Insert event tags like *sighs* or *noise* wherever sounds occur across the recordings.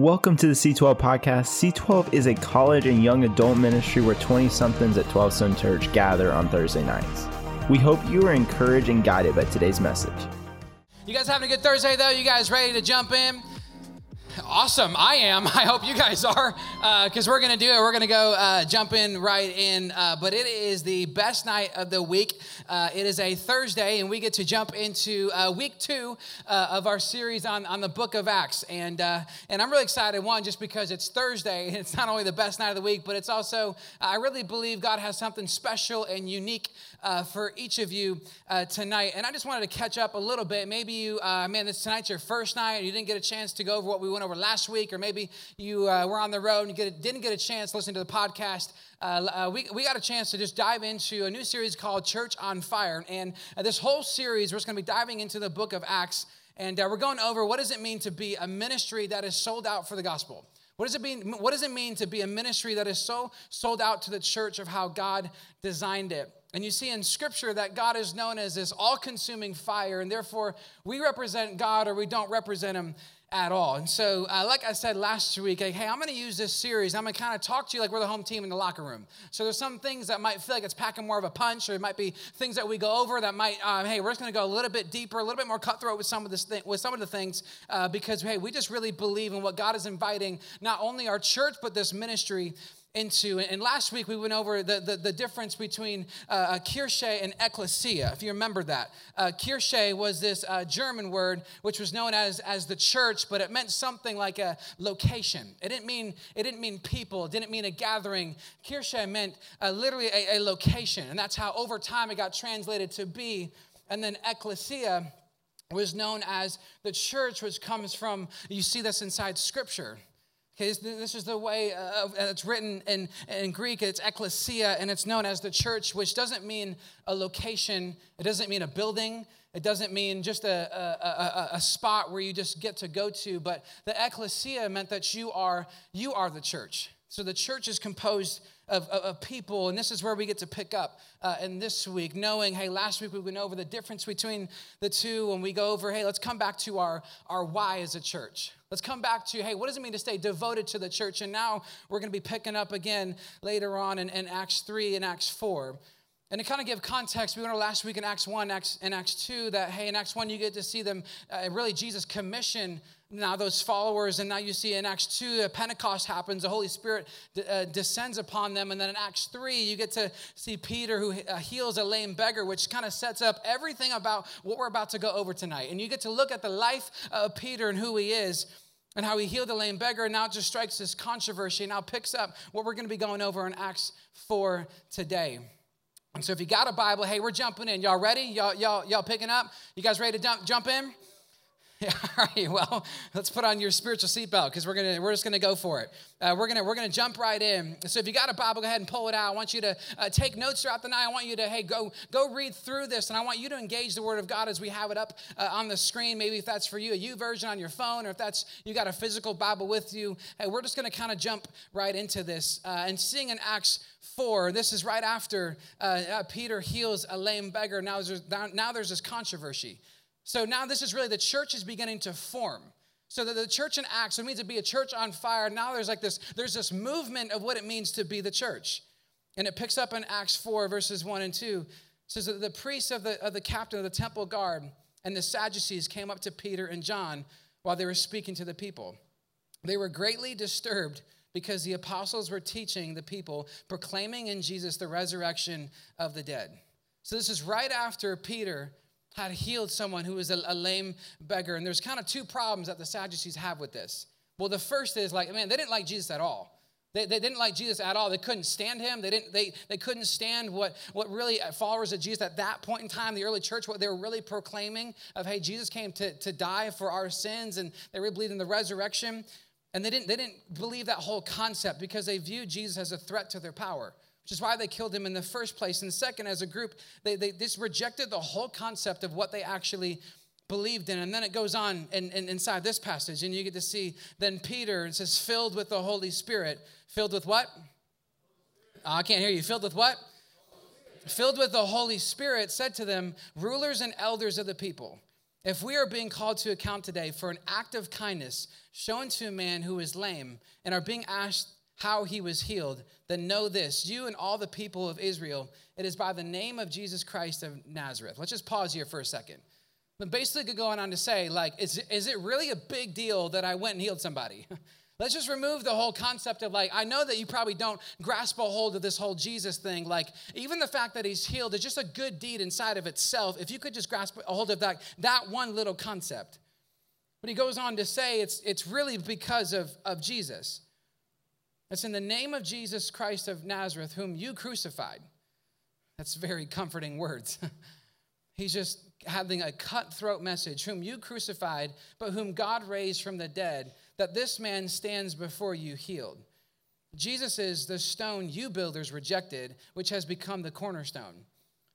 Welcome to the C12 podcast. C12 is a college and young adult ministry where 20 somethings at 12 Stone Church gather on Thursday nights. We hope you are encouraged and guided by today's message. You guys having a good Thursday though? You guys ready to jump in? Awesome. I am. *laughs* I hope you guys are, because uh, we're going to do it. We're going to go uh, jump in right in. Uh, but it is the best night of the week. Uh, it is a Thursday, and we get to jump into uh, week two uh, of our series on, on the book of Acts. And, and I'm really excited, one, just because it's Thursday, and it's not only the best night of the week, but it's also, I really believe God has something special and unique for each of you tonight. And I just wanted to catch up a little bit. Maybe you, man, this tonight's your first night, and you didn't get a chance to go over what we went over last week, or maybe you uh, were on the road and get a, didn't get a chance to listen to the podcast. Uh, uh, we, we got a chance to just dive into a new series called Church on Fire. And uh, this whole series, we're just going to be diving into the book of Acts. And uh, we're going over what does it mean to be a ministry that is sold out for the gospel? What does, it mean, what does it mean to be a ministry that is so sold out to the church of how God designed it? And you see in scripture that God is known as this all consuming fire, and therefore we represent God or we don't represent Him at all. And so, uh, like I said last week, like, hey, I'm going to use this series. I'm going to kind of talk to you like we're the home team in the locker room. So there's some things that might feel like it's packing more of a punch, or it might be things that we go over that might, um, hey, we're just going to go a little bit deeper, a little bit more cutthroat with some of this thing, with some of the things, uh, because hey, we just really believe in what God is inviting not only our church but this ministry into. And last week we went over the, the, the difference between uh, Kirche and ecclesia, if you remember that. Uh, Kirche was this uh, German word which was known as, as the church, but it meant something like a location. It didn't mean, it didn't mean people, it didn't mean a gathering. Kirche meant uh, literally a, a location, and that's how over time it got translated to be. And then ecclesia was known as the church, which comes from, you see this inside scripture. This is the way uh, it's written in, in Greek. It's ecclesia, and it's known as the church, which doesn't mean a location. It doesn't mean a building. It doesn't mean just a, a, a, a spot where you just get to go to. But the ecclesia meant that you are you are the church. So the church is composed of, of, of people, and this is where we get to pick up uh, in this week, knowing, hey, last week we went over the difference between the two, and we go over, hey, let's come back to our, our why as a church. Let's come back to, hey, what does it mean to stay devoted to the church? And now we're going to be picking up again later on in, in Acts 3 and Acts 4. And to kind of give context, we went last week in Acts 1 Acts, and Acts 2 that, hey, in Acts 1, you get to see them, uh, really, Jesus commission now those followers. And now you see in Acts 2, Pentecost happens, the Holy Spirit uh, descends upon them. And then in Acts 3, you get to see Peter who uh, heals a lame beggar, which kind of sets up everything about what we're about to go over tonight. And you get to look at the life of Peter and who he is and how he healed the lame beggar. And now it just strikes this controversy. And now picks up what we're going to be going over in Acts 4 today. And so if you got a Bible, hey, we're jumping in. Y'all ready? Y'all, y'all, y'all picking up? You guys ready to jump, jump in? Yeah, *laughs* all right. Well, let's put on your spiritual seatbelt because we're gonna we're just gonna go for it. Uh, we're gonna we're gonna jump right in. So if you got a Bible, go ahead and pull it out. I want you to uh, take notes throughout the night. I want you to hey go go read through this, and I want you to engage the Word of God as we have it up uh, on the screen. Maybe if that's for you, a YouVersion on your phone, or if that's you got a physical Bible with you. Hey, we're just gonna kind of jump right into this uh, and seeing in Acts 4. This is right after uh, uh, Peter heals a lame beggar. Now there's, now there's this controversy. So now this is really the church is beginning to form. So that the church in Acts, it means to be a church on fire. Now there's like this, there's this movement of what it means to be the church. And it picks up in Acts 4, verses 1 and 2. It says that the priests of the, of the captain of the temple guard and the Sadducees came up to Peter and John while they were speaking to the people. They were greatly disturbed because the apostles were teaching the people, proclaiming in Jesus the resurrection of the dead. So this is right after Peter had healed someone who was a, a lame beggar. And there's kind of two problems that the Sadducees have with this. Well, the first is like, man, they didn't like Jesus at all. They, they didn't like Jesus at all. They couldn't stand him. They, didn't, they, they couldn't stand what, what really uh, followers of Jesus at that point in time, the early church, what they were really proclaiming of, hey, Jesus came to, to die for our sins, and they really believed in the resurrection. And they didn't, they didn't believe that whole concept because they viewed Jesus as a threat to their power which is why they killed him in the first place. And second, as a group, they, they just rejected the whole concept of what they actually believed in. And then it goes on in, in, inside this passage, and you get to see then Peter, says, filled with the Holy Spirit. Filled with what? Oh, I can't hear you. Filled with what? Filled with the Holy Spirit, said to them, rulers and elders of the people. If we are being called to account today for an act of kindness shown to a man who is lame and are being asked how he was healed, then know this you and all the people of Israel, it is by the name of Jesus Christ of Nazareth. Let's just pause here for a second. But basically, going on to say, like, is, is it really a big deal that I went and healed somebody? *laughs* Let's just remove the whole concept of like, I know that you probably don't grasp a hold of this whole Jesus thing. Like, even the fact that he's healed is just a good deed inside of itself. If you could just grasp a hold of that, that one little concept. But he goes on to say it's, it's really because of, of Jesus. It's in the name of Jesus Christ of Nazareth, whom you crucified. That's very comforting words. *laughs* He's just having a cutthroat message, whom you crucified, but whom God raised from the dead that this man stands before you healed. Jesus is the stone you builders rejected, which has become the cornerstone.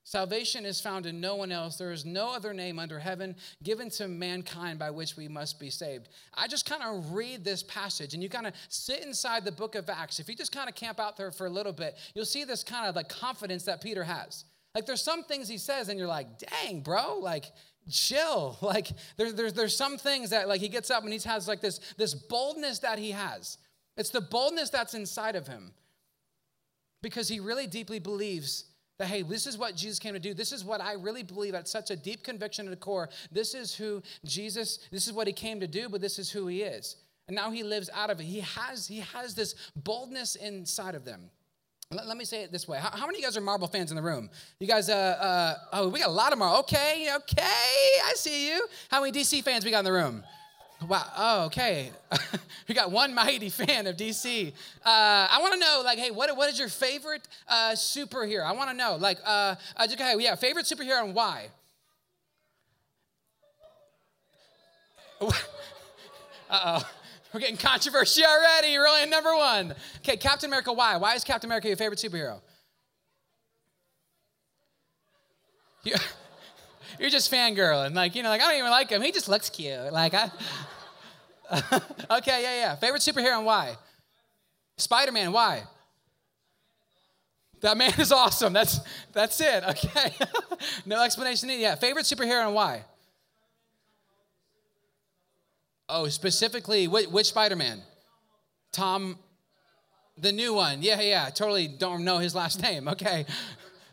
Salvation is found in no one else. There is no other name under heaven given to mankind by which we must be saved. I just kind of read this passage and you kind of sit inside the book of Acts. If you just kind of camp out there for a little bit, you'll see this kind of like confidence that Peter has. Like there's some things he says and you're like, dang, bro, like chill. *laughs* Like there's there's there's some things that like he gets up and he has like this this boldness that he has. It's the boldness that's inside of him. Because he really deeply believes that hey, this is what Jesus came to do. This is what I really believe at such a deep conviction at the core. This is who Jesus, this is what he came to do, but this is who he is. And now he lives out of it. He has he has this boldness inside of them. Let, let me say it this way. How, how, many of you guys are Marvel fans in the room? You guys, uh, uh, oh, we got a lot of Marvel. Okay, okay, I see you. How many DC fans we got in the room? Wow. Oh, okay. *laughs* we got one mighty fan of DC. Uh, I want to know, like, hey, what, what is your favorite uh, superhero? I want to know, like, uh, uh, okay, yeah, favorite superhero and why? *laughs* uh oh. We're getting controversy already. You're only in number one. Okay, Captain America, why? Why is Captain America your favorite superhero? You're just fangirling. Like, you know, like, I don't even like him. He just looks cute. Like, I. *laughs* okay, yeah, yeah. Favorite superhero and why? Spider Man, why? That man is awesome. That's that's it. Okay. *laughs* no explanation needed. Yeah. Favorite superhero and why? Oh, specifically, which, which Spider Man? Tom, the new one. Yeah, yeah, totally don't know his last *laughs* name. Okay.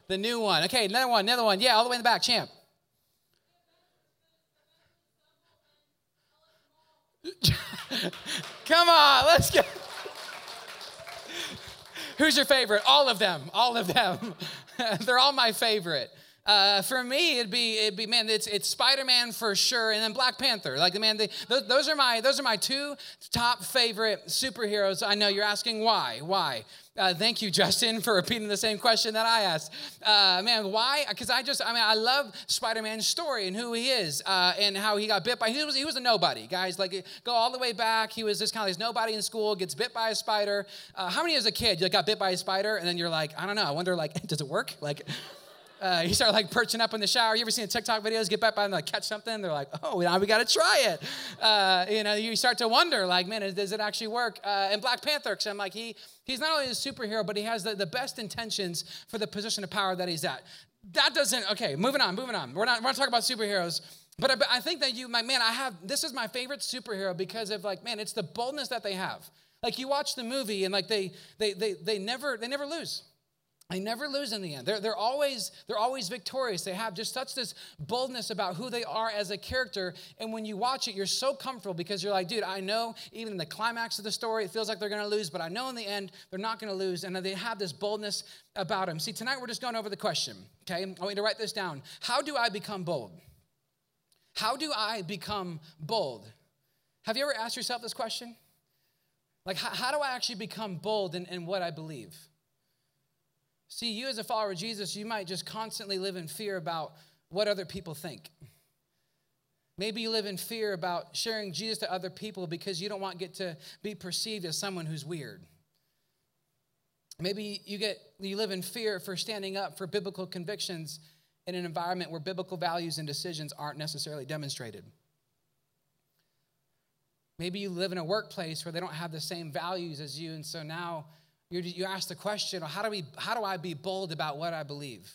The new one. Okay, another one, another one. Yeah, all the way in the back, champ. *laughs* Come on, let's go. Who's your favorite? All of them. All of them. *laughs* They're all my favorite. Uh, for me, it'd be it'd be man, it's it's Spider Man for sure, and then Black Panther. Like the man, they, those, those are my those are my two top favorite superheroes. I know you're asking why, why. Uh, thank you, *laughs* Justin, for repeating the same question that I asked. Uh, man, why? Because I just, I mean, I love Spider-Man's story and who he is uh, and how he got bit by. He was, he was a nobody, guys. Like, go all the way back. He was just kind of this nobody in school, gets bit by a spider. Uh, how many as a kid you got bit by a spider and then you're like, I don't know. I wonder, like, *laughs* does it work? Like. Uh, you start like perching up in the shower. You ever seen TikTok videos? Get back by and like catch something. They're like, oh, now we got to try it. Uh, you know, you start to wonder, like, man, does it actually work? Uh, and Black Panther, because I'm like, he he's not only a superhero, but he has the, the best intentions for the position of power that he's at. That doesn't. Okay, moving on, moving on. We're not we're not talking about superheroes. But I, I think that you, my man, I have this is my favorite superhero because of like, man, it's the boldness that they have. Like you watch the movie and like they they they they never they never lose. They never lose in the end. They're, they're, always, they're always victorious. They have just such this boldness about who they are as a character. And when you watch it, you're so comfortable because you're like, dude, I know even in the climax of the story, it feels like they're going to lose, but I know in the end, they're not going to lose. And they have this boldness about them. See, tonight we're just going over the question, okay? I want you to write this down. How do I become bold? How do I become bold? Have you ever asked yourself this question? Like, how, how do I actually become bold in, in what I believe? See, you as a follower of Jesus, you might just constantly live in fear about what other people think. Maybe you live in fear about sharing Jesus to other people because you don't want get to be perceived as someone who's weird. Maybe you get you live in fear for standing up for biblical convictions in an environment where biblical values and decisions aren't necessarily demonstrated. Maybe you live in a workplace where they don't have the same values as you, and so now you you ask the question, how do, we, how do I be bold about what I believe?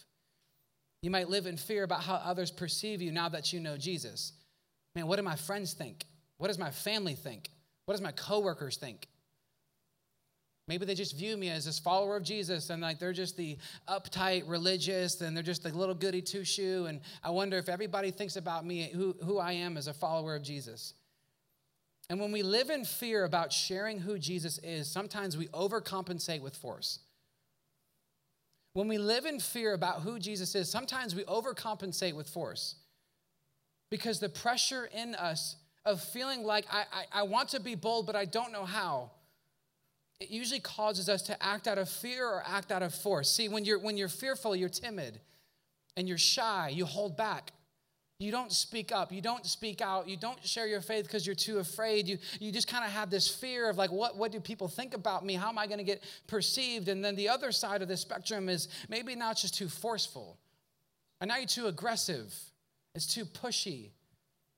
You might live in fear about how others perceive you now that you know Jesus. Man, what do my friends think? What does my family think? What does my coworkers think? Maybe they just view me as this follower of Jesus and like they're just the uptight religious and they're just the little goody two shoe. And I wonder if everybody thinks about me, who, who I am as a follower of Jesus. And when we live in fear about sharing who Jesus is, sometimes we overcompensate with force. When we live in fear about who Jesus is, sometimes we overcompensate with force because the pressure in us of feeling like I, I, I want to be bold, but I don't know how it usually causes us to act out of fear or act out of force. See, when you're when you're fearful, you're timid and you're shy, you hold back. You don't speak up, you don't speak out, you don't share your faith because you're too afraid. You you just kind of have this fear of like what what do people think about me? How am I going to get perceived? And then the other side of the spectrum is maybe now it's just too forceful. And now you're too aggressive. It's too pushy.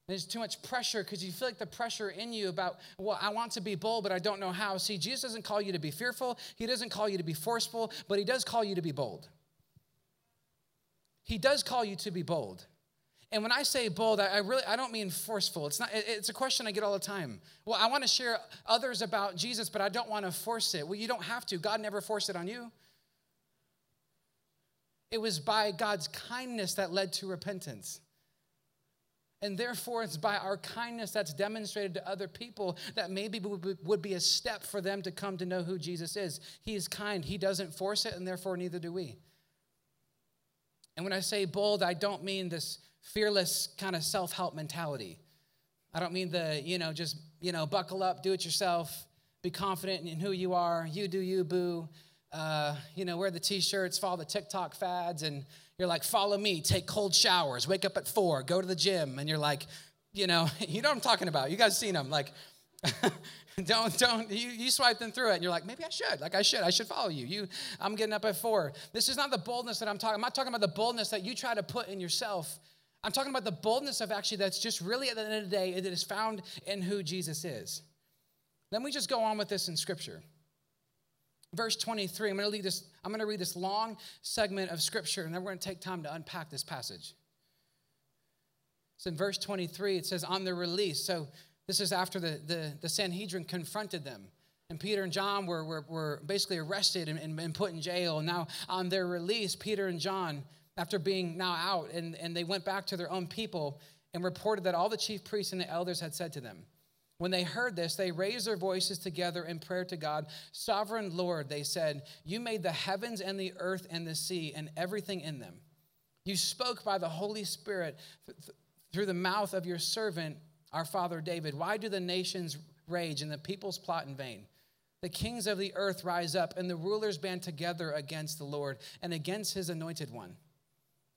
There's too much pressure because you feel like the pressure in you about, well, I want to be bold, but I don't know how. See, Jesus doesn't call you to be fearful, He doesn't call you to be forceful, but He does call you to be bold. He does call you to be bold. And when I say bold, I, really I don't mean forceful. It's not. It's a question I get all the time. Well, I want to share others about Jesus, but I don't want to force it. Well, you don't have to. God never forced it on you. It was by God's kindness that led to repentance. And therefore, it's by our kindness that's demonstrated to other people that maybe would be a step for them to come to know who Jesus is. He is kind, He doesn't force it, and therefore, neither do we. And when I say bold, I don't mean this fearless kind of self help mentality. I don't mean the, you know, just, you know, buckle up, do it yourself, be confident in who you are, you do you, boo. Uh, you know, wear the t shirts, follow the TikTok fads, and you're like, follow me, take cold showers, wake up at four, go to the gym, and you're like, you know, *laughs* you know what I'm talking about. You guys seen them. Like, *laughs* don't, don't, you, you swipe them through it, and you're like, maybe I should. Like, I should. I should follow you. You, I'm getting up at four. This is not the boldness that I'm talking I'm not talking about the boldness that you try to put in yourself. I'm talking about the boldness of actually that's just really at the end of the day, it is found in who Jesus is. Then we just go on with this in Scripture. Verse 23 i'm to read this i'm to read this long segment of scripture and then we're to take time to unpack this passage. So in verse 23 it says on the release so this is after the, the, the sanhedrin confronted them. And peter and john were, were, were basically arrested and, and, and put in jail. And now on their release peter and john after being now out and, and they went back to their own people and reported that all the chief priests and the elders had said to them when they heard this, they raised their voices together in prayer to God. Sovereign Lord, they said, You made the heavens and the earth and the sea and everything in them. You spoke by the Holy Spirit through the mouth of your servant, our father David. Why do the nations rage and the peoples plot in vain? The kings of the earth rise up, and the rulers band together against the Lord and against his anointed one.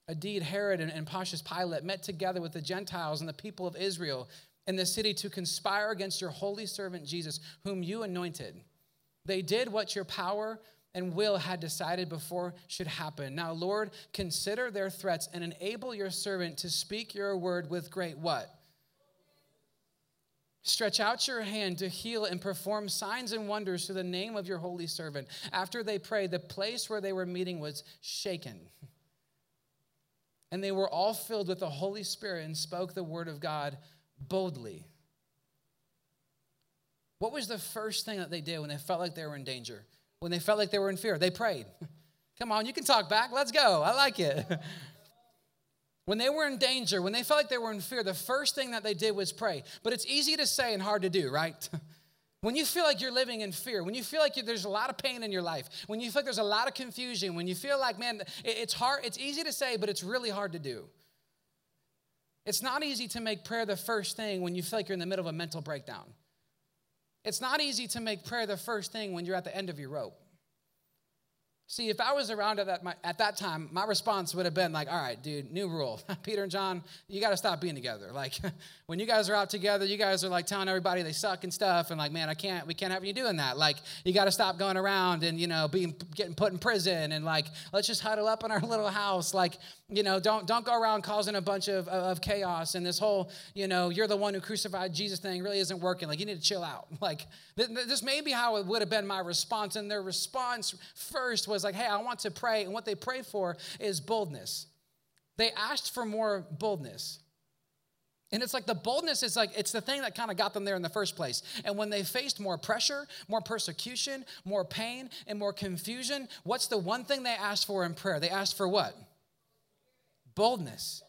Indeed, Herod and, and Pontius Pilate met together with the Gentiles and the people of Israel in the city to conspire against your holy servant Jesus, whom you anointed. They did what your power and will had decided before should happen. Now, Lord, consider their threats and enable your servant to speak your word with great what? Stretch out your hand to heal and perform signs and wonders through the name of your holy servant. After they prayed, the place where they were meeting was shaken. And they were all filled with the Holy Spirit and spoke the word of God boldly. What was the first thing that they did when they felt like they were in danger? When they felt like they were in fear? They prayed. *laughs* Come on, you can talk back. Let's go. I like it. *laughs* when they were in danger, when they felt like they were in fear, the first thing that they did was pray. But it's easy to say and hard to do, right? *laughs* When you feel like you're living in fear, when you feel like there's a lot of pain in your life, when you feel like there's a lot of confusion, when you feel like, man, it's hard, it's easy to say, but it's really hard to do. It's not easy to make prayer the first thing when you feel like you're in the middle of a mental breakdown. It's not easy to make prayer the first thing when you're at the end of your rope. See, if I was around at that, my, at that time, my response would have been like, all right, dude, new rule. *laughs* Peter and John, you got to stop being together. Like, *laughs* when you guys are out together, you guys are like telling everybody they suck and stuff. And like, man, I can't, we can't have you doing that. Like, you got to stop going around and, you know, being, getting put in prison. And like, let's just huddle up in our *laughs* little house. Like, you know, don't, don't go around causing a bunch of, of chaos. And this whole, you know, you're the one who crucified Jesus thing really isn't working. Like, you need to chill out. *laughs* Like, this may be how it would have been my response. And their response first was like, hey, I want to pray. And what they pray for is boldness. They asked for more boldness. And it's like the boldness is like, it's the thing that kind of got them there in the first place. And when they faced more pressure, more persecution, more pain, and more confusion, what's the one thing they asked for in prayer? They asked for what? Boldness.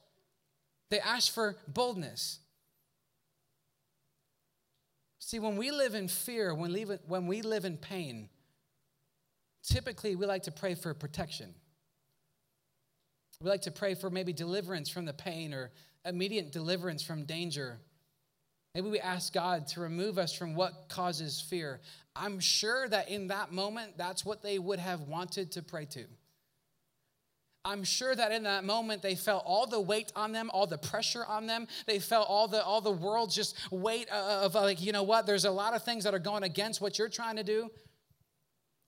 They asked for boldness. See, when we live in fear, when, when we live in pain, typically we like to pray for protection. We like to pray for maybe deliverance from the pain or immediate deliverance from danger. Maybe we ask God to remove us from what causes fear. I'm sure that in that moment, that's what they would have wanted to pray to. I'm sure that in that moment they felt all the weight on them, all the pressure on them. They felt all the all the world's just weight of like, you know what? There's a lot of things that are going against what you're trying to do.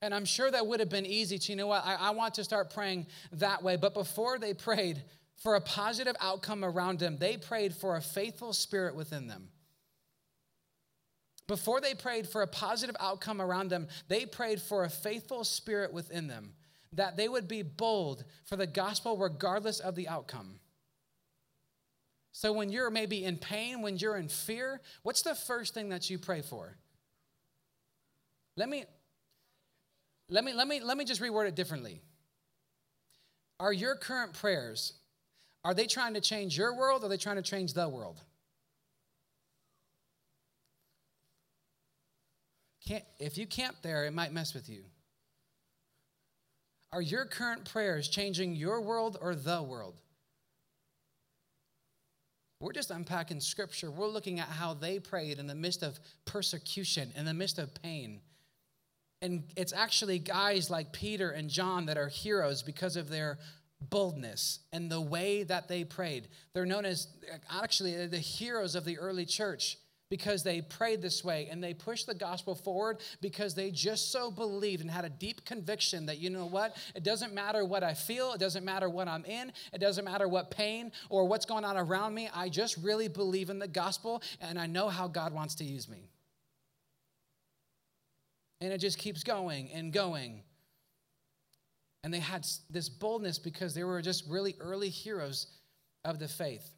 And I'm sure that would have been easy to, you know what? I, I want to start praying that way. But before they prayed for a positive outcome around them, they prayed for a faithful spirit within them. Before they prayed for a positive outcome around them, they prayed for a faithful spirit within them that they would be bold for the gospel regardless of the outcome. So, when you're maybe in pain, when you're in fear, what's the first thing that you pray for? Let me, let me, let me, let me just reword it differently. Are your current prayers, are they trying to change your world or are they trying to change the world? Can't, if you camp there, it might mess with you. Are your current prayers changing your world or the world? We're just unpacking scripture. We're looking at how they prayed in the midst of persecution, in the midst of pain. And it's actually guys like Peter and John that are heroes because of their boldness and the way that they prayed. They're known as actually the heroes of the early church because they prayed this way and they pushed the gospel forward because they just so believed and had a deep conviction that you know what it doesn't matter what i feel it doesn't matter what i'm in it doesn't matter what pain or what's going on around me i just really believe in the gospel and i know how god wants to use me. And it just keeps going and going. And they had this boldness because they were just really early heroes of the faith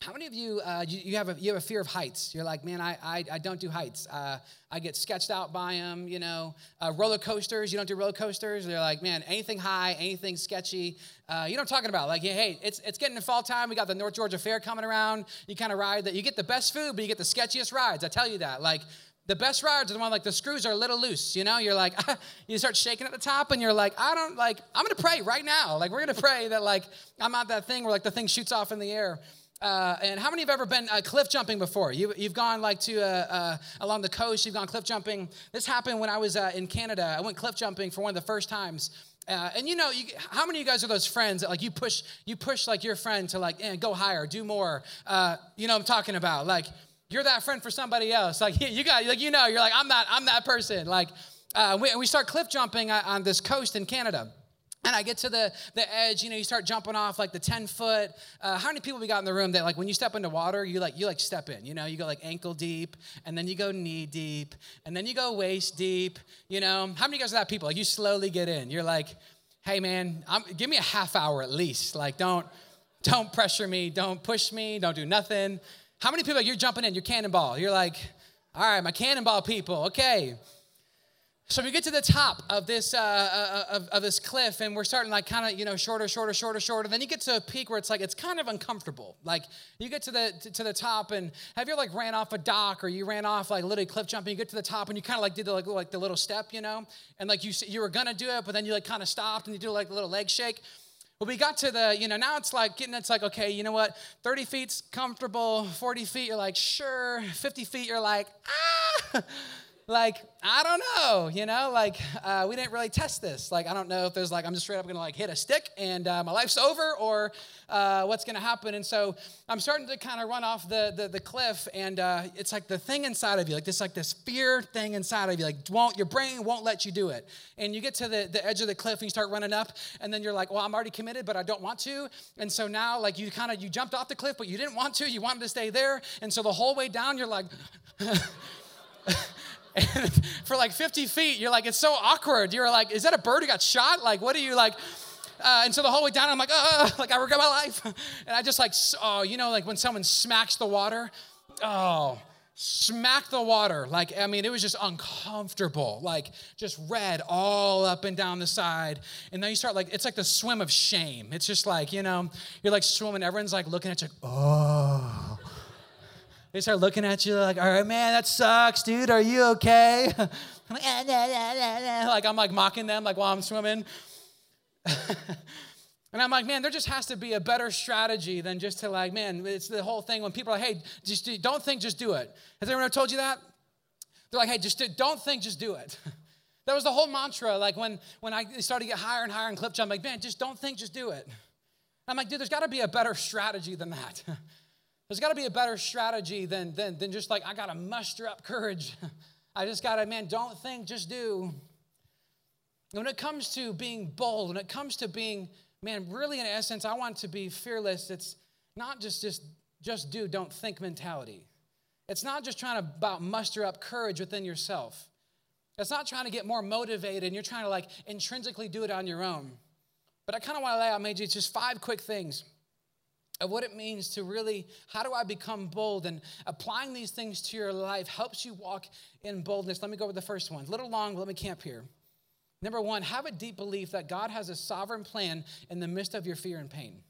how many of you, uh, you, you, have a, you have a fear of heights? You're like, man, I, I, I don't do heights. Uh, I get sketched out by them, you know. Uh, roller coasters, you don't do roller coasters. They're like, man, anything high, anything sketchy. Uh, you know I'm talking about? Like, hey, it's, it's getting to fall time. We got the North Georgia Fair coming around. You kind of ride that. You get the best food, but you get the sketchiest rides. I tell you that. Like, the best rides are the one like the screws are a little loose, you know? You're like, *laughs* you start shaking at the top and you're like, I don't like, I'm gonna pray right now. Like, we're gonna pray that like I'm not that thing where like the thing shoots off in the air. Uh, and how many have ever been uh, cliff jumping before? You, have gone like to uh, uh, along the coast. You've gone cliff jumping. This happened when I was uh, in Canada. I went cliff jumping for one of the first times. Uh, and you know, you, how many of you guys are those friends that like you push, you push like your friend to like eh, go higher, do more? you know, I'm talking about like you're that friend for somebody else. Like *laughs* you got, like you know, you're like I'm that, I'm that person. Like we, we start cliff jumping on this coast in Canada. And I get to the, the edge, you know, you start jumping off like the 10 foot. Uh, how many people we got in the room that like when you step into water, you like you like step in, you know, you go like ankle deep, and then you go knee deep, and then you go waist deep, you know. How many of you guys are that people? Like you slowly get in. You're like, hey man, I'm, give me a half hour at least. Like don't don't pressure me, don't push me, don't do nothing. How many people you're jumping in, you're cannonball. You're like, all right, my cannonball people, okay. So we get to the top of this uh, uh, of, of, this cliff, and we're starting like kind of you know shorter, shorter, shorter, shorter. Then you get to a peak where it's like it's kind of uncomfortable. Like you get to the to, to the top, and have you like ran off a dock or you ran off like literally cliff jumping? You get to the top, and you kind of like did the, like like the little step, you know, and like you you were gonna do it, but then you like kind of stopped and you do like a little leg shake. But we got to the, you know, now it's like getting, it's like, okay, you know what? 30 feet's comfortable, 40 feet, you're like, sure. 50 feet, you're like, ah *laughs* like i don't know you know? Like uh, we didn't really test this. Like i don't know if there's like i'm just straight up gonna like hit a stick and uh, my life's over or uh, what's gonna happen. And so i'm starting to kind of run off the, the, the cliff and uh, it's like the thing inside of you like this like this fear thing inside of you like won't your brain won't let you do it. And you get to the, the edge of the cliff and you start running up and then you're like well i'm already committed but i don't want to. And so now like you kind of you jumped off the cliff but you didn't want to you wanted to stay there. And so the whole way down you're like *laughs* *laughs* for like 50 feet, you're like, it's so awkward. You're like, is that a bird who got shot? Like, what are you like? Uh, and so the whole way down, I'm like, oh, like I regret my life. *laughs* And I just like, oh, you know, like when someone smacks the water, oh, smack the water. Like, I mean, it was just uncomfortable, like just red all up and down the side. And then you start like, it's like the swim of shame. It's just like, you know, you're like swimming, everyone's like looking at you, like, oh. They start looking at you like, all right, man, that sucks, dude. Are you okay? *laughs* I'm like, ah, nah, nah, nah, like I'm like mocking them like while I'm swimming. *laughs* and I'm like, man, there just has to be a better strategy than just to like, man, it's the whole thing when people are like, hey, just do, don't think, just do it. Has anyone ever told you that? They're like, hey, just do, don't think, just do it. *laughs* that was the whole mantra. Like when when I started to get higher and higher in clip jump, I'm like, man, just don't think, just do it. I'm like, dude, there's got to be a better strategy than that. There's got to be a better strategy than, than, than just like, I got to muster up courage. *laughs* I just got to, man, don't think, just do. When it comes to being bold, when it comes to being, man, really in essence, I want to be fearless. It's not just just just do, don't think mentality. It's not just trying to about muster up courage within yourself. It's not trying to get more motivated and you're trying to like intrinsically do it on your own. But I kind of want to lay out maybe it's just five quick things of what it means to really, how do I become bold? And applying these things to your life helps you walk in boldness. Let me go over the first one. A little long, let me camp here. Number one, have a deep belief that God has a sovereign plan in the midst of your fear and pain.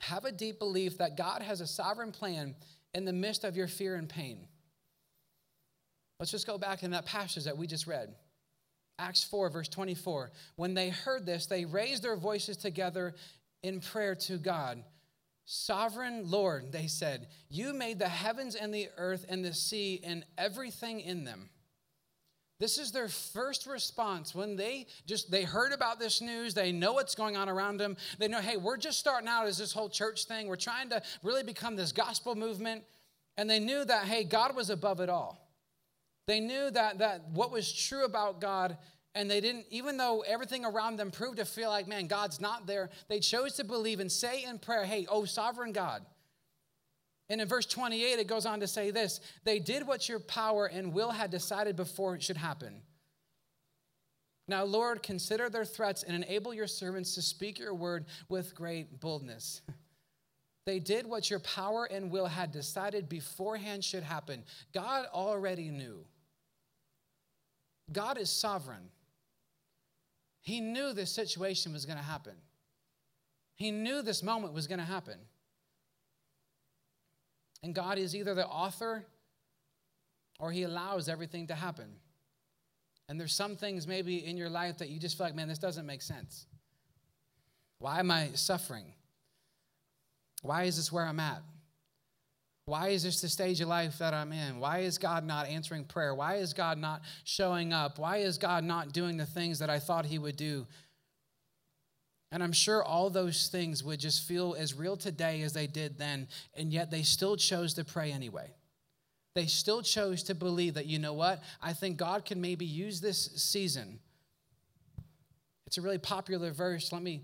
Have a deep belief that God has a sovereign plan in the midst of your fear and pain. Let's just go back in that passage that we just read. Acts 4, verse 24. When they heard this, they raised their voices together in prayer to God. Sovereign Lord, they said, you made the heavens and the earth and the sea and everything in them. This is their first response when they just they heard about this news, they know what's going on around them. They know, hey, we're just starting out as this whole church thing. We're trying to really become this gospel movement. And they knew that hey, God was above it all. They knew that, that what was true about God, and they didn't, even though everything around them proved to feel like, man, God's not there, they chose to believe and say in prayer, hey, oh, sovereign God. And in verse 28, it goes on to say this they did what your power and will had decided before it should happen. Now, Lord, consider their threats and enable your servants to speak your word with great boldness. *laughs* They did what your power and will had decided beforehand should happen. God already knew. God is sovereign. He knew this situation was going to happen. He knew this moment was going to happen. And God is either the author or He allows everything to happen. And there's some things maybe in your life that you just feel like, man, this doesn't make sense. Why am I suffering? Why is this where I'm at? Why is this the stage of life that I'm in? Why is God not answering prayer? Why is God not showing up? Why is God not doing the things that I thought He would do? And I'm sure all those things would just feel as real today as they did then, and yet they still chose to pray anyway. They still chose to believe that, you know what? I think God can maybe use this season. It's a really popular verse. Let me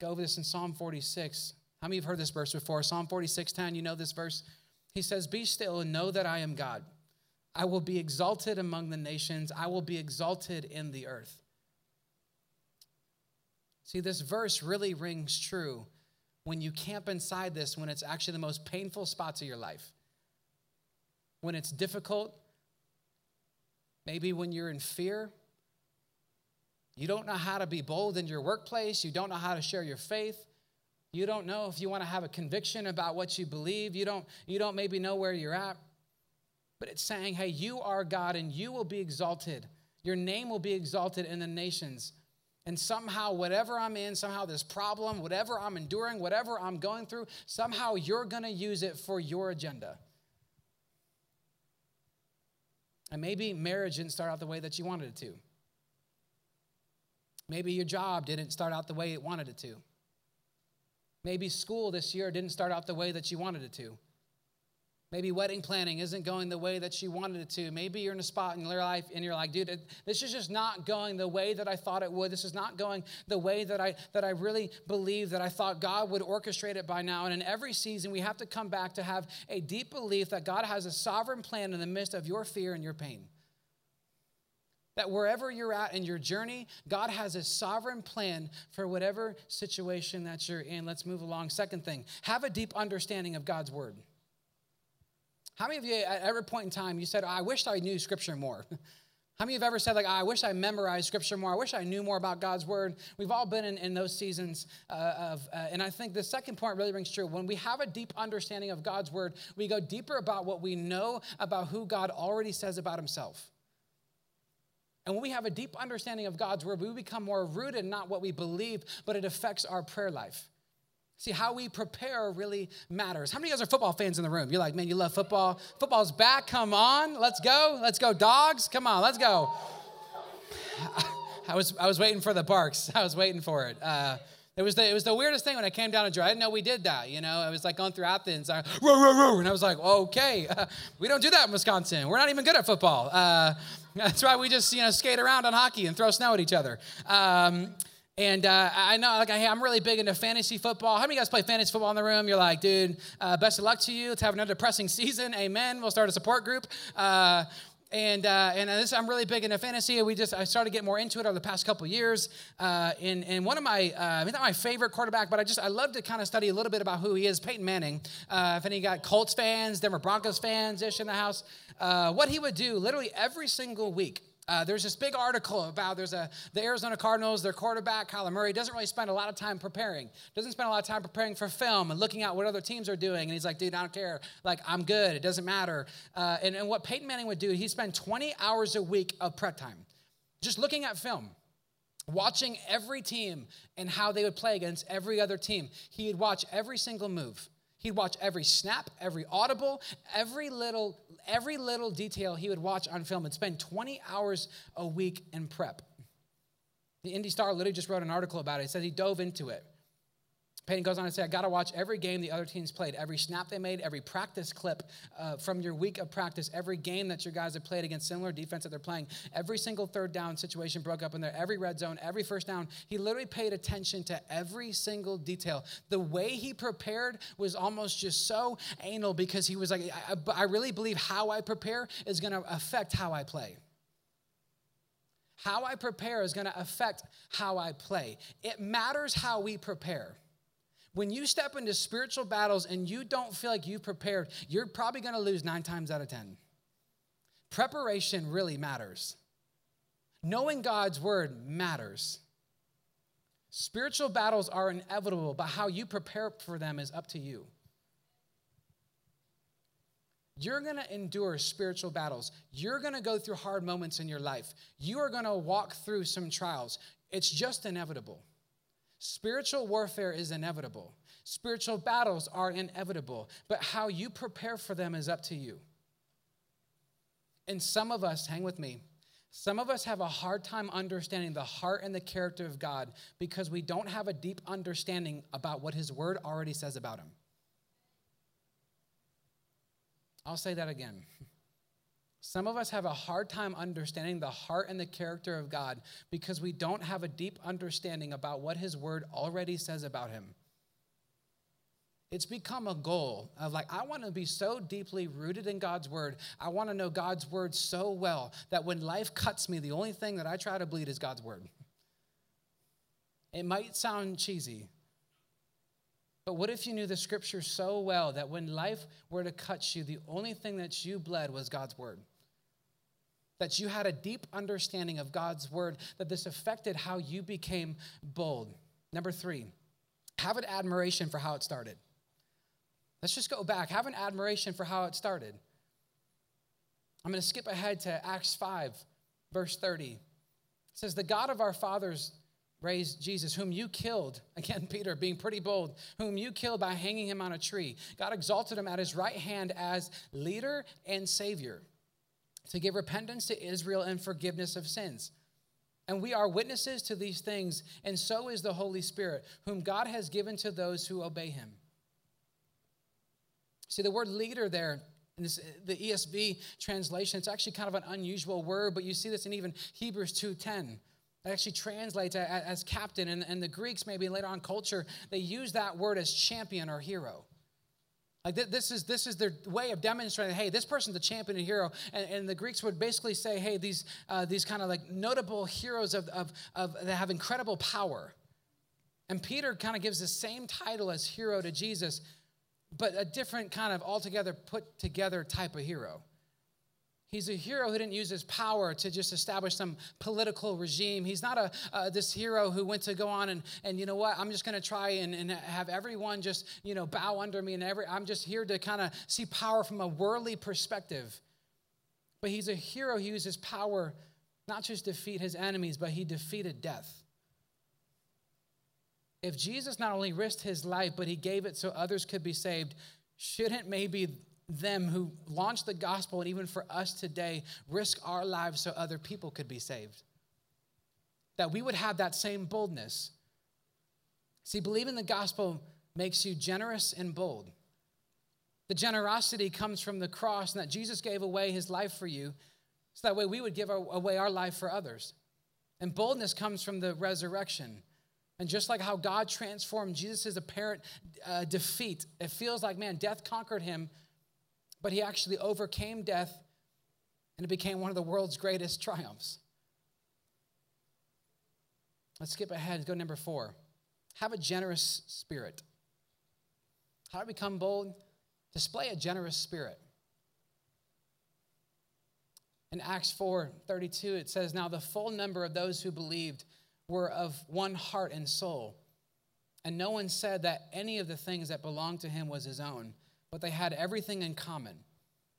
go over this in Psalm 46. How many of you have heard this verse before? Psalm 46 10, you know this verse? He says, Be still and know that I am God. I will be exalted among the nations, I will be exalted in the earth. See, this verse really rings true when you camp inside this when it's actually the most painful spots of your life. When it's difficult, maybe when you're in fear, you don't know how to be bold in your workplace, you don't know how to share your faith, you don't know if you want to have a conviction about what you believe. You don't, you don't maybe know where you're at. But it's saying, hey, you are God and you will be exalted. Your name will be exalted in the nations. And somehow, whatever I'm in, somehow this problem, whatever I'm enduring, whatever I'm going through, somehow you're going to use it for your agenda. And maybe marriage didn't start out the way that you wanted it to. Maybe your job didn't start out the way it wanted it to. Maybe school this year didn't start out the way that you wanted it to. Maybe wedding planning isn't going the way that you wanted it to. Maybe you're in a spot in your life and you're like, dude, this is just not going the way that I thought it would. This is not going the way that I that I really believe that I thought God would orchestrate it by now. And in every season, we have to come back to have a deep belief that God has a sovereign plan in the midst of your fear and your pain. That wherever you're at in your journey, God has a sovereign plan for whatever situation that you're in. Let's move along. Second thing, have a deep understanding of God's word. How many of you at every point in time you said, I wish I knew scripture more? *laughs* How many of you have ever said, like, I wish I memorized scripture more? I wish I knew more about God's word? We've all been in, in those seasons uh, of, uh, and I think the second point really rings true. When we have a deep understanding of God's word, we go deeper about what we know about who God already says about himself. And when we have a deep understanding of God's word, we become more rooted in not what we believe, but it affects our prayer life. See, how we prepare really matters. How many of you guys are football fans in the room? You're like, man, you love football. Football's back. Come on. Let's go. Let's go, dogs. Come on, let's go. *sighs* I was, I was waiting for the barks. *laughs* I was waiting for it. Uh, it was, the, it was the weirdest thing when I came down to Georgia. I didn't know we did that. You know, I was like going through Athens. I, row, row, row, and I was like, okay, uh, *laughs* we don't do that in Wisconsin. We're not even good at football. Uh, *laughs* that's why we just, you know, skate around on hockey and throw snow at each other. Um, and uh, I know, like, hey, I'm really big into fantasy football. How many of you guys play fantasy football in the room? You're like, dude, uh, best of luck to you. Let's have another depressing *laughs* season. Amen. We'll start a support group. Uh, and uh, and this, I'm really big into fantasy. We just I started getting more into it over the past couple years. Uh, and and one of my uh, not my favorite quarterback, but I just I love to kind of study a little bit about who he is. Peyton Manning. Uh, if any got Colts fans, Denver Broncos fans ish in the house, uh, what he would do literally every single week uh, there's this big article about there's a the Arizona Cardinals, their quarterback Kyler Murray doesn't really spend a lot of time preparing. Doesn't spend a lot of time preparing for film and looking at what other teams are doing. And he's like, dude, I don't care. Like I'm good. It doesn't matter. Uh, and, and what Peyton Manning would do, he'd spend 20 hours a week of prep time, just looking at film watching every team and how they would play against every other team. He'd watch every single move. He'd watch every snap, every audible, every little, every little detail he would watch on film and spend 20 hours a week in prep. The Indy Star literally just wrote an article about it. It says he dove into it. Peyton goes on to say, I got to watch every game the other teams played, every snap they made, every practice clip uh, from your week of practice, every game that your guys have played against similar defense that they're playing, every single third down situation broke up in there, every red zone, every first down. He literally paid attention to every single detail. The way he prepared was almost just so anal because he was like, I, I really believe how I prepare is going to affect how I play. How I prepare is going to affect how I play. It matters how we prepare. When you step into spiritual battles and you don't feel like you've prepared, you're probably going to lose nine times out of 10. Preparation really matters. Knowing God's word matters. Spiritual battles are inevitable, but how you prepare for them is up to you. You're going to endure spiritual battles. You're going to go through hard moments in your life. You are going to walk through some trials. It's just inevitable. Spiritual warfare is inevitable. Spiritual battles are inevitable, but how you prepare for them is up to you. And some of us, hang with me, some of us have a hard time understanding the heart and the character of God because we don't have a deep understanding about what His Word already says about Him. I'll say that again. *laughs* Some of us have a hard time understanding the heart and the character of God because we don't have a deep understanding about what His Word already says about Him. It's become a goal of like, I want to be so deeply rooted in God's Word. I want to know God's Word so well that when life cuts me, the only thing that I try to bleed is God's Word. It might sound cheesy, but what if you knew the scripture so well that when life were to cut you, the only thing that you bled was God's word? That you had a deep understanding of God's word, that this affected how you became bold. Number three, have an admiration for how it started. Let's just go back. Have an admiration for how it started. I'm going to skip ahead to Acts 5, verse 30. It says, The God of our fathers raised Jesus, whom you killed, *laughs* again, Peter being pretty bold, whom you killed by hanging him on a tree. God exalted him at his right hand as leader and savior to give repentance to Israel and forgiveness of sins. And we are witnesses to these things, and so is the Holy Spirit, whom God has given to those who obey him. See, the word leader there, in this, the ESV translation, it's actually kind of an unusual word, but you see this in even Hebrews 2.10. It actually translates as captain, and, and the Greeks, maybe later on culture, they use that word as champion or hero. Like this is this is their way of demonstrating, hey, this person's a champion and hero. And, and the Greeks would basically say, hey, these uh, these kind of like notable heroes of, of, of that have incredible power. And Peter kind of gives the same title as hero to Jesus, but a different kind of altogether put together type of hero. He's a hero who didn't use his power to just establish some political regime. He's not a uh, this hero who went to go on and, and you know what, I'm just going to try and, and have everyone just, you know, bow under me and every, I'm just here to kind of see power from a worldly perspective. But he's a hero who uses power not just defeat his enemies, but he defeated death. If Jesus not only risked his life, but he gave it so others could be saved, shouldn't maybe them who launched the gospel and even for us today risk our lives so other people could be saved. That we would have that same boldness. See, believing the gospel makes you generous and bold. The generosity comes from the cross and that Jesus gave away his life for you so that way we would give away our life for others. And boldness comes from the resurrection. And just like how God transformed Jesus' apparent uh, defeat, it feels like, man, death conquered him, but he actually overcame death and it became one of the world's greatest triumphs. Let's skip ahead and go number four. Have a generous spirit. How do to become bold? Display a generous spirit. In Acts 4 32, it says, Now the full number of those who believed were of one heart and soul. And no one said that any of the things that belonged to him was his own but they had everything in common.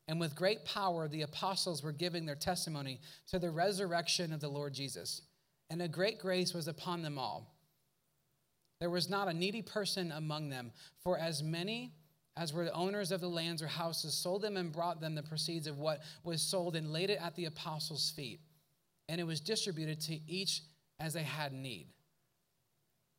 And with great power, the apostles were giving their testimony to the resurrection of the Lord Jesus. And a great grace was upon them all. There was not a needy person among them, for as many as were the owners of the lands or houses sold them and brought them the proceeds of what was sold and laid it at the apostles' feet. And it was distributed to each as they had need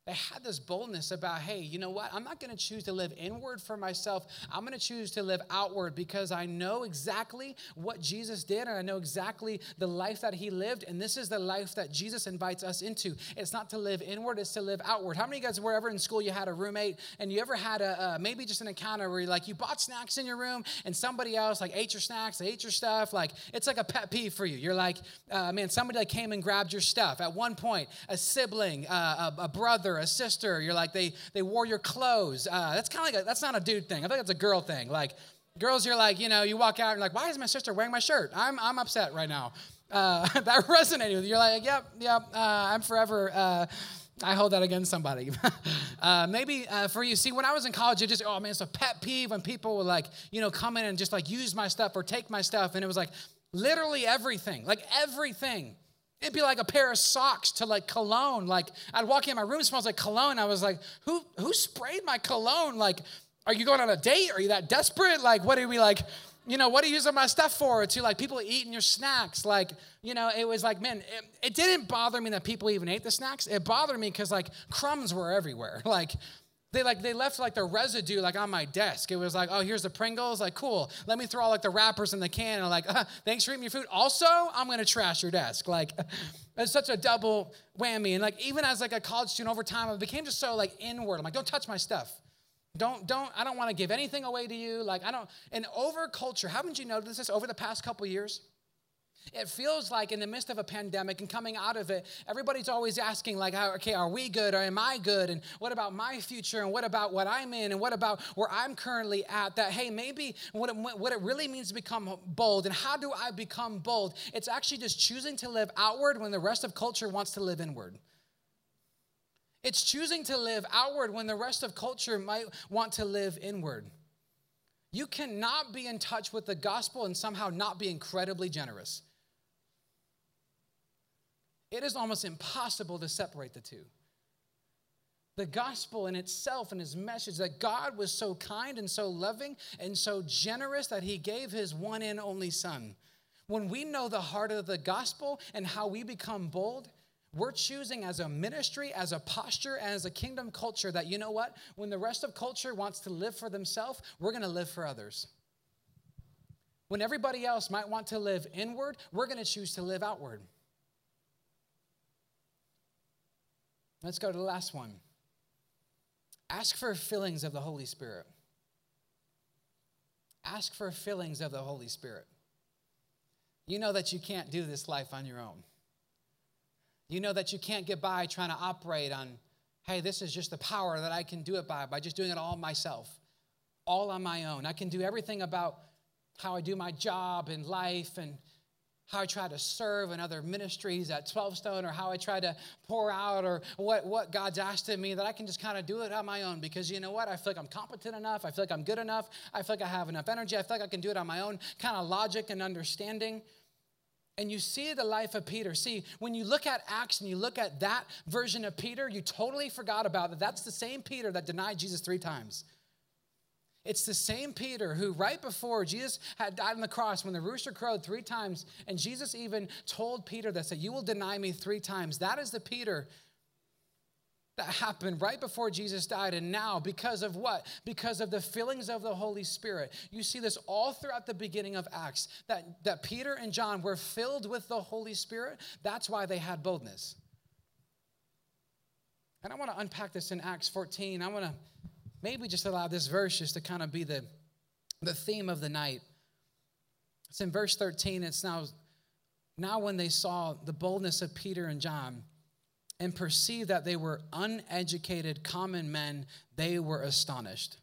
they had this boldness about, hey, you know what? I'm not going to choose to live inward for myself. I'm going to choose to live outward because I know exactly what Jesus did and I know exactly the life that he lived. And this is the life that Jesus invites us into. It's not to live inward, it's to live outward. How many of you guys were ever in school you had a roommate and you ever had a, uh, maybe just an encounter where you like you bought snacks in your room and somebody else like ate your snacks, ate your stuff? Like it's like a pet peeve for you. You're like, uh, man, somebody like came and grabbed your stuff. At one point, a sibling, uh, a, a brother, a sister. You're like they they wore your clothes. Uh, that's kind of like a, that's not a dude thing. I think that's a girl thing. Like girls, you're like you know you walk out and like why is my sister wearing my shirt? I'm I'm upset right now. Uh, *laughs* that resonated with you. You're like yep yep. Uh, I'm forever. Uh, I hold that against somebody. *laughs* uh, maybe uh, for you, see, when I was in college, it just, oh man, it's a pet peeve when people would like, you know, come in and just like use my stuff or take my stuff. And it was like literally everything, like everything. It'd be like a pair of socks to like cologne. Like I'd walk in my room, it smells like cologne. I was like, who who sprayed my cologne? Like, are you going on a date? Are you that desperate? Like, what are we like? You know, what are you using my stuff for? To like people eating your snacks. Like, you know, it was like, man, it, it didn't bother me that people even ate the snacks. It bothered me because like crumbs were everywhere. *laughs* Like they like they left like the residue like on my desk. It was like, oh, here's the Pringles. Like, cool. Let me throw all like the wrappers in the can. And like, uh, thanks for eating your food. Also, I'm gonna trash your desk. Like, *laughs* it's such a double whammy. And like even as like a college student over time, I became just so like inward. I'm like, don't touch my stuff. Don't don't I don't want to give anything away to you. Like I don't. And over culture, haven't you noticed this over the past couple years? It feels like in the midst of a pandemic and coming out of it, everybody's always asking, like, okay, are we good or am I good? And what about my future? And what about what I'm in? And what about where I'm currently at? That, hey, maybe what it, what it really means to become bold. And how do I become bold? It's actually just choosing to live outward when the rest of culture wants to live inward. It's choosing to live outward when the rest of culture might want to live inward. You cannot be in touch with the gospel and somehow not be incredibly generous. It is almost impossible to separate the two. The gospel in itself and his message that God was so kind and so loving and so generous that he gave his one and only son. When we know the heart of the gospel and how we become bold, we're choosing as a ministry, as a posture, as a kingdom culture that, you know what? When the rest of culture wants to live for themselves, we're going to live for others. When everybody else might want to live inward, we're going to choose to live outward. Let's go to the last one. Ask for fillings of the Holy Spirit. ask for fillings of the Holy Spirit. You know that you can't do this life on your own. You know that you can't get by trying to operate on, hey, this is just the power that I can do it by, by just doing it all myself, all on my own. I can do everything about how I do my job and life and how I try to serve in other ministries at 12 Stone or how I try to pour out or what, what God's asked of me that I can just kind of do it on my own because you know what? I feel like I'm competent enough. I feel like I'm good enough. I feel like I have enough energy. I feel like I can do it on my own kind of logic and understanding. And you see the life of Peter. See, when you look at Acts and you look at that version of Peter, you totally forgot about that. That's the same Peter that denied Jesus three times. It's the same Peter who, right before Jesus had died on the cross, when the rooster crowed three times, and Jesus even told Peter that, said, You will deny me three times. That is the Peter that happened right before Jesus died. And now, because of what? Because of the fillings of the Holy Spirit. You see this all throughout the beginning of Acts that, that Peter and John were filled with the Holy Spirit. That's why they had boldness. And I want to unpack this in Acts 14. I want to maybe just allow this verse just to kind of be the, the theme of the night. It's in verse 13. It's now, now when they saw the boldness of Peter and John and perceived that they were uneducated common men, they were astonished.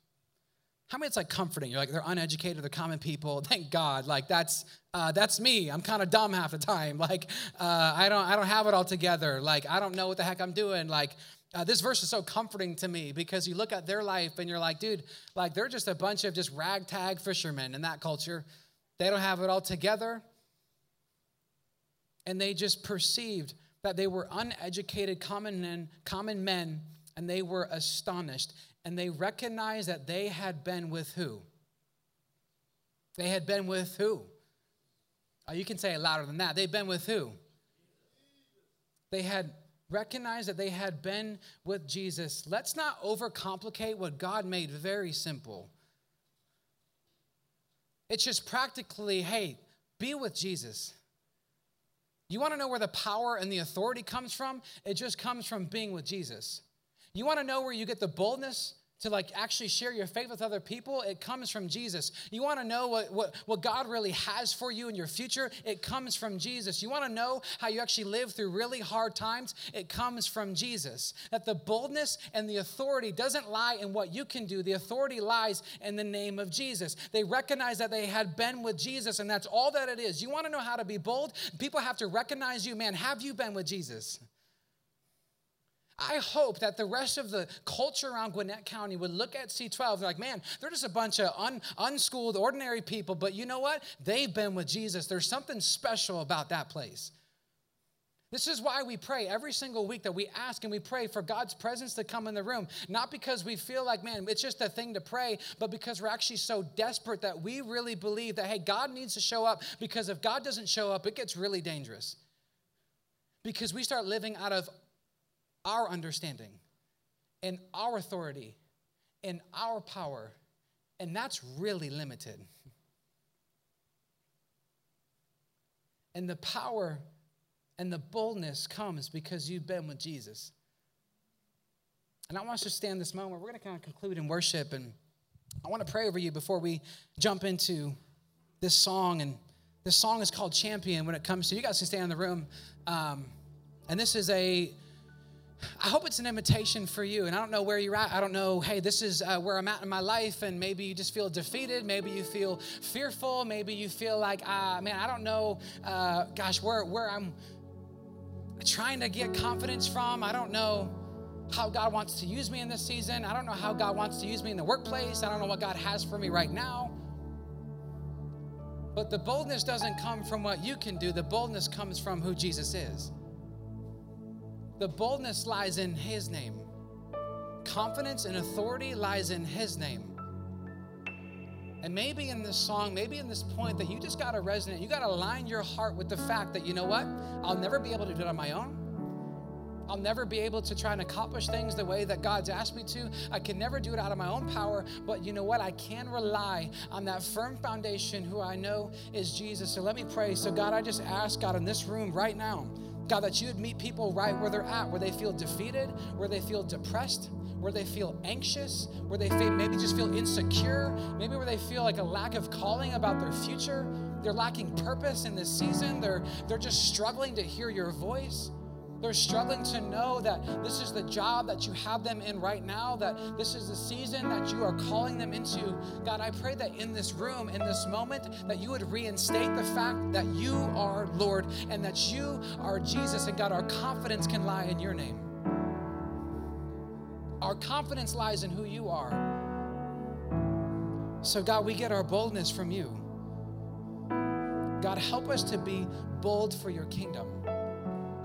How many it's like comforting? You're like, they're uneducated, they're common people. *laughs* Thank God. Like that's uh, that's me. I'm kind of dumb half the time. Like uh, I don't I don't have it all together. Like I don't know what the heck I'm doing. Like uh, this verse is so comforting to me because you look at their life and you're like, dude, like they're just a bunch of just ragtag fishermen in that culture. They don't have it all together. And they just perceived that they were uneducated common men, common men and they were astonished. And they recognized that they had been with who? They had been with who? Oh, you can say it louder than that. They've been with who? They had recognize that they had been with Jesus. Let's not overcomplicate what God made very simple. It's just practically, hey, be with Jesus. You want to know where the power and the authority comes from? It just comes from being with Jesus. You want to know where you get the boldness? To like actually share your faith with other people, it comes from Jesus. You want to know what, what, what God really has for you in your future? It comes from Jesus. You want to know how you actually live through really hard times? It comes from Jesus. That the boldness and the authority doesn't lie in what you can do, the authority lies in the name of Jesus. They recognize that they had been with Jesus, and that's all that it is. You want to know how to be bold? People have to recognize you, man. Have you been with Jesus? I hope that the rest of the culture around Gwinnett County would look at C12 and like, man, they're just a bunch of un, unschooled, ordinary people, but you know what? They've been with Jesus. There's something special about that place. This is why we pray every single week that we ask and we pray for God's presence to come in the room. Not because we feel like, man, it's just a thing to pray, but because we're actually so desperate that we really believe that, hey, God needs to show up because if God doesn't show up, it gets really dangerous. Because we start living out of our understanding and our authority and our power, and that's really limited. *laughs* And the power and the boldness comes because you've been with Jesus. And I want us to stand this moment. We're going to kind of conclude in worship, and I want to pray over you before we jump into this song. And this song is called Champion when it comes to you guys can stay in the room. Um, and this is a I hope it's an invitation for you. And I don't know where you're at. I don't know, hey, this is uh, where I'm at in my life. And maybe you just feel defeated. Maybe you feel fearful. Maybe you feel like, ah, man, I don't know, uh, gosh, where, where I'm trying to get confidence from. I don't know how God wants to use me in this season. I don't know how God wants to use me in the workplace. I don't know what God has for me right now. But the boldness doesn't come from what you can do, the boldness comes from who Jesus is. The boldness lies in His name. Confidence and authority lies in His name. And maybe in this song, maybe in this point that you just got to resonate, you got to align your heart with the fact that, you know what? I'll never be able to do it on my own. I'll never be able to try and accomplish things the way that God's asked me to. I can never do it out of my own power, but you know what? I can rely on that firm foundation who I know is Jesus. So let me pray. So, God, I just ask, God, in this room right now, God, that you would meet people right where they're at, where they feel defeated, where they feel depressed, where they feel anxious, where they maybe just feel insecure, maybe where they feel like a lack of calling about their future. They're lacking purpose in this season. They're, they're just struggling to hear your voice. They're struggling to know that this is the job that you have them in right now, that this is the season that you are calling them into. God, I pray that in this room, in this moment, that you would reinstate the fact that you are Lord and that you are Jesus. And God, our confidence can lie in your name. Our confidence lies in who you are. So, God, we get our boldness from you. God, help us to be bold for your kingdom.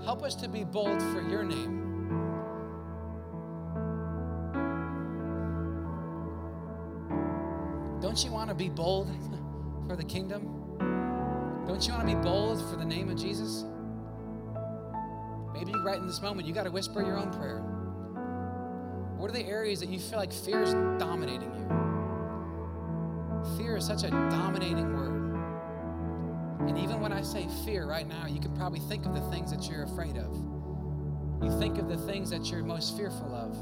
Help us to be bold for your name. Don't you want to be bold *laughs* for the kingdom? Don't you want to be bold for the name of Jesus? Maybe right in this moment, you got to whisper your own prayer. What are the areas that you feel like fear is dominating you? Fear is such a dominating word. And even when I say fear right now, you can probably think of the things that you're afraid of. You think of the things that you're most fearful of.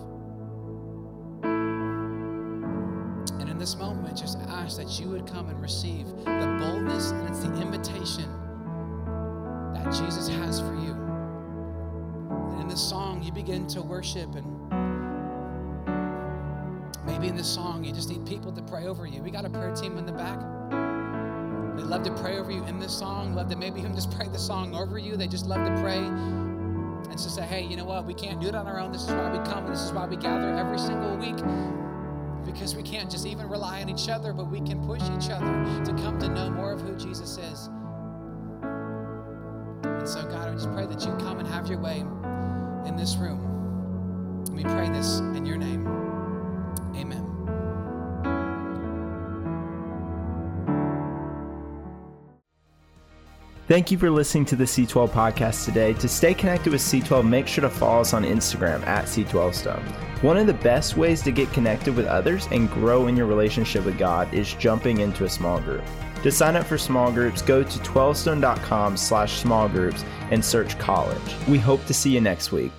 And in this moment, just ask that you would come and receive the boldness, and it's the invitation that Jesus has for you. And in this song, you begin to worship, and maybe in this song, you just need people to pray over you. We got a prayer team in the back. Love to pray over you in this song. Love to maybe even *laughs* just pray the song over you. They just love to pray and just say, hey, you know what? We can't do it on our own. This is why we come. And this is why we gather every single week. Because we can't just even rely on each other, but we can push each other to come to know more of who Jesus is. And so, God, I just pray that you come and have your way in this room. We pray this in your name. Thank you for listening to the C12 podcast today. To stay connected with C12, make sure to follow us on Instagram at C12Stone. One of the best ways to get connected with others and grow in your relationship with God is jumping into a small group. To sign up for small groups, go to 12stone.com slash small groups and search college. We hope to see you next week.